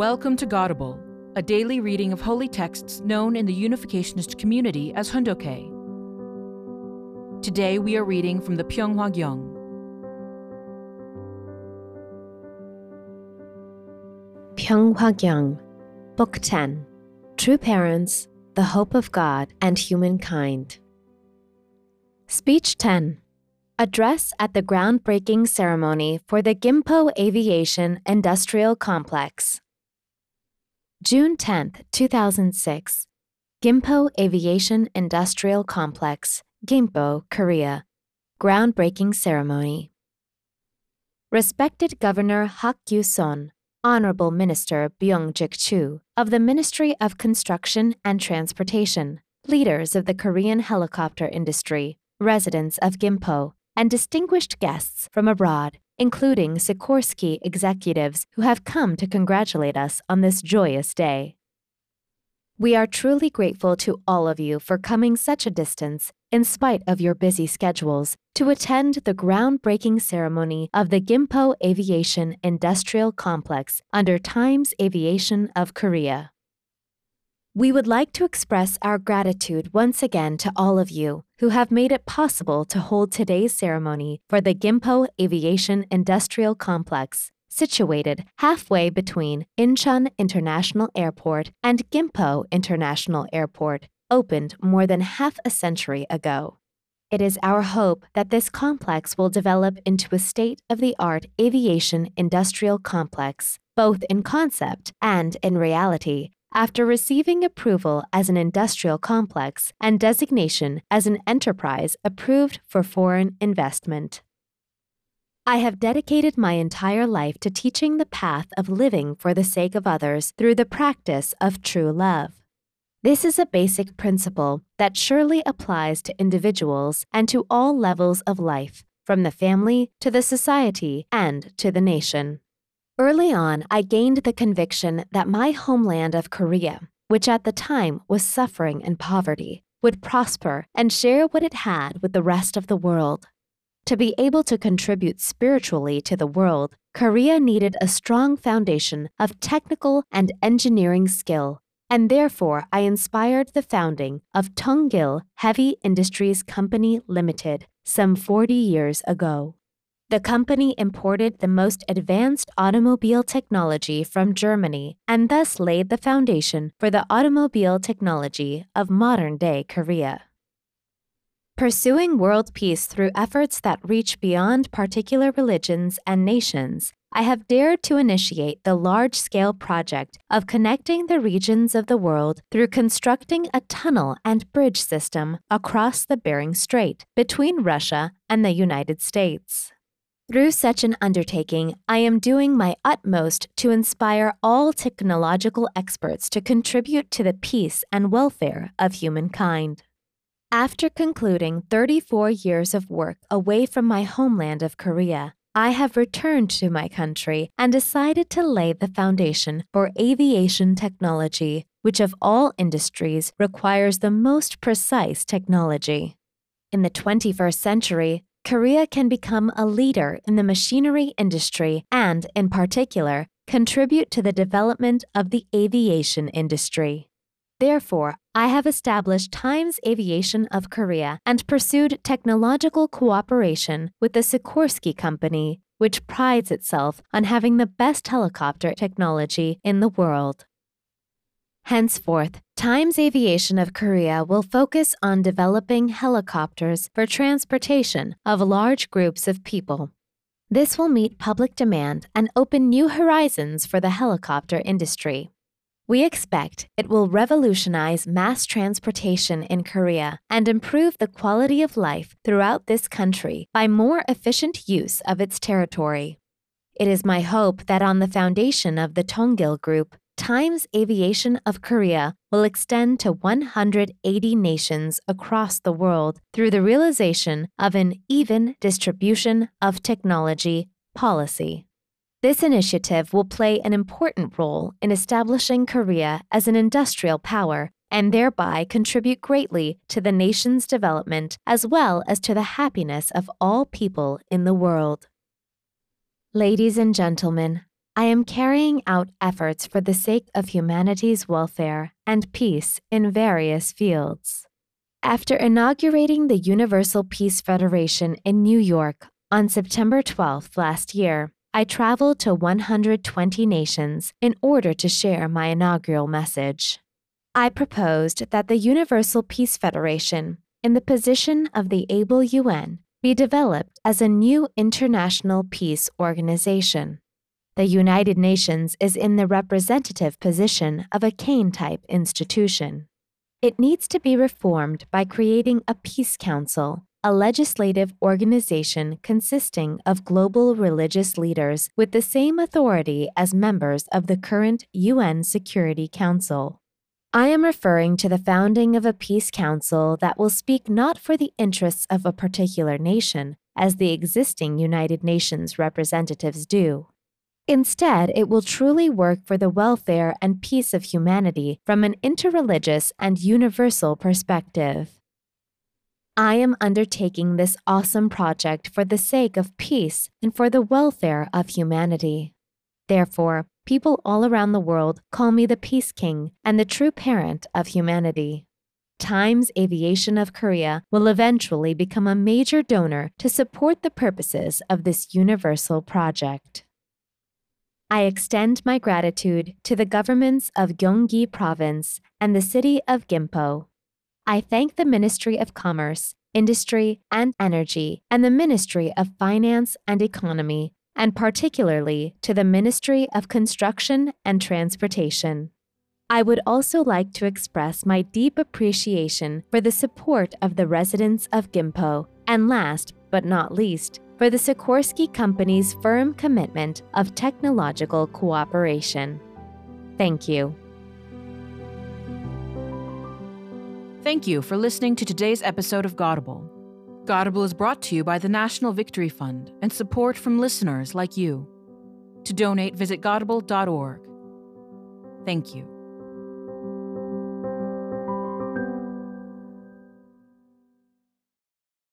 Welcome to Godible, a daily reading of holy texts known in the Unificationist community as Hoon Dok Hae. Today we are reading from the Pyeonghwa Gyeong. Pyeonghwa Gyeong, Book 10 True Parents, the Hope of God and Humankind. Speech 10 Address at the groundbreaking ceremony for the Gimpo Aviation Industrial Complex. June 10, 2006. Gimpo Aviation Industrial Complex, Gimpo, Korea. Groundbreaking ceremony. Respected Governor Hak-kyu Sohn, Honorable Minister Byung-jik Chu of the Ministry of Construction and Transportation, leaders of the Korean helicopter industry, residents of Gimpo, and distinguished guests from abroad, including Sikorsky executives who have come to congratulate us on this joyous day. We are truly grateful to all of you for coming such a distance, in spite of your busy schedules, to attend the groundbreaking ceremony of the Gimpo Aviation Industrial Complex under Times Aviation of Korea. We would like to express our gratitude once again to all of you who have made it possible to hold today's ceremony for the Gimpo Aviation Industrial Complex, situated halfway between Incheon International Airport and Gimpo International Airport, opened more than half a century ago. It is our hope that this complex will develop into a state of the art aviation industrial complex, both in concept and in reality, after receiving approval as an industrial complex and designation as an enterprise approved for foreign investment. I have dedicated my entire life to teaching the path of living for the sake of others through the practice of true love. This is a basic principle that surely applies to individuals and to all levels of life, from the family to the society and to the nation. Early on, I gained the conviction that my homeland of Korea, which at the time was suffering in poverty, would prosper and share what it had with the rest of the world. To be able to contribute spiritually to the world, Korea needed a strong foundation of technical and engineering skill, and therefore I inspired the founding of Tongil Heavy Industries Company Limited some 40 years ago. The company imported the most advanced automobile technology from Germany and thus laid the foundation for the automobile technology of modern day Korea. Pursuing world peace through efforts that reach beyond particular religions and nations, I have dared to initiate the large scale project of connecting the regions of the world through constructing a tunnel and bridge system across the Bering Strait between Russia and the United States. Through such an undertaking, I am doing my utmost to inspire all technological experts to contribute to the peace and welfare of humankind. After concluding 34 years of work away from my homeland of Korea, I have returned to my country and decided to lay the foundation for aviation technology, which of all industries requires the most precise technology. In the 21st century, Korea can become a leader in the machinery industry and, in particular, contribute to the development of the aviation industry. Therefore, I have established Times Aviation of Korea and pursued technological cooperation with the Sikorsky Company, which prides itself on having the best helicopter technology in the world. Henceforth, Times Aviation of Korea will focus on developing helicopters for transportation of large groups of people. This will meet public demand and open new horizons for the helicopter industry. We expect it will revolutionize mass transportation in Korea and improve the quality of life throughout this country by more efficient use of its territory. It is my hope that on the foundation of the Tongil Group, Times Aviation of Korea will extend to 180 nations across the world through the realization of an even distribution of technology policy. This initiative will play an important role in establishing Korea as an industrial power and thereby contribute greatly to the nation's development as well as to the happiness of all people in the world. Ladies and gentlemen, I am carrying out efforts for the sake of humanity's welfare and peace in various fields. After inaugurating the Universal Peace Federation in New York on September 12th last year, I traveled to 120 nations in order to share my inaugural message. I proposed that the Universal Peace Federation, in the position of the Abel UN, be developed as a new international peace organization. The United Nations is in the representative position of a Cain type institution. It needs to be reformed by creating a Peace Council, a legislative organization consisting of global religious leaders with the same authority as members of the current UN Security Council. I am referring to the founding of a peace council that will speak not for the interests of a particular nation, as the existing United Nations representatives do, Instead, it will truly work for the welfare and peace of humanity from an interreligious and universal perspective. I am undertaking this awesome project for the sake of peace and for the welfare of humanity. Therefore, people all around the world call me the Peace King and the true parent of humanity. Times Aviation of Korea will eventually become a major donor to support the purposes of this universal project. I extend my gratitude to the governments of Gyeonggi Province and the city of Gimpo. I thank the Ministry of Commerce, Industry and Energy and the Ministry of Finance and Economy, and particularly to the Ministry of Construction and Transportation. I would also like to express my deep appreciation for the support of the residents of Gimpo, and last but not least, for the Sikorsky Company's firm commitment of technological cooperation. Thank you. Thank you for listening to today's episode of Godible. Godible is brought to you by the National Victory Fund and support from listeners like you. To donate, visit godible.org. Thank you.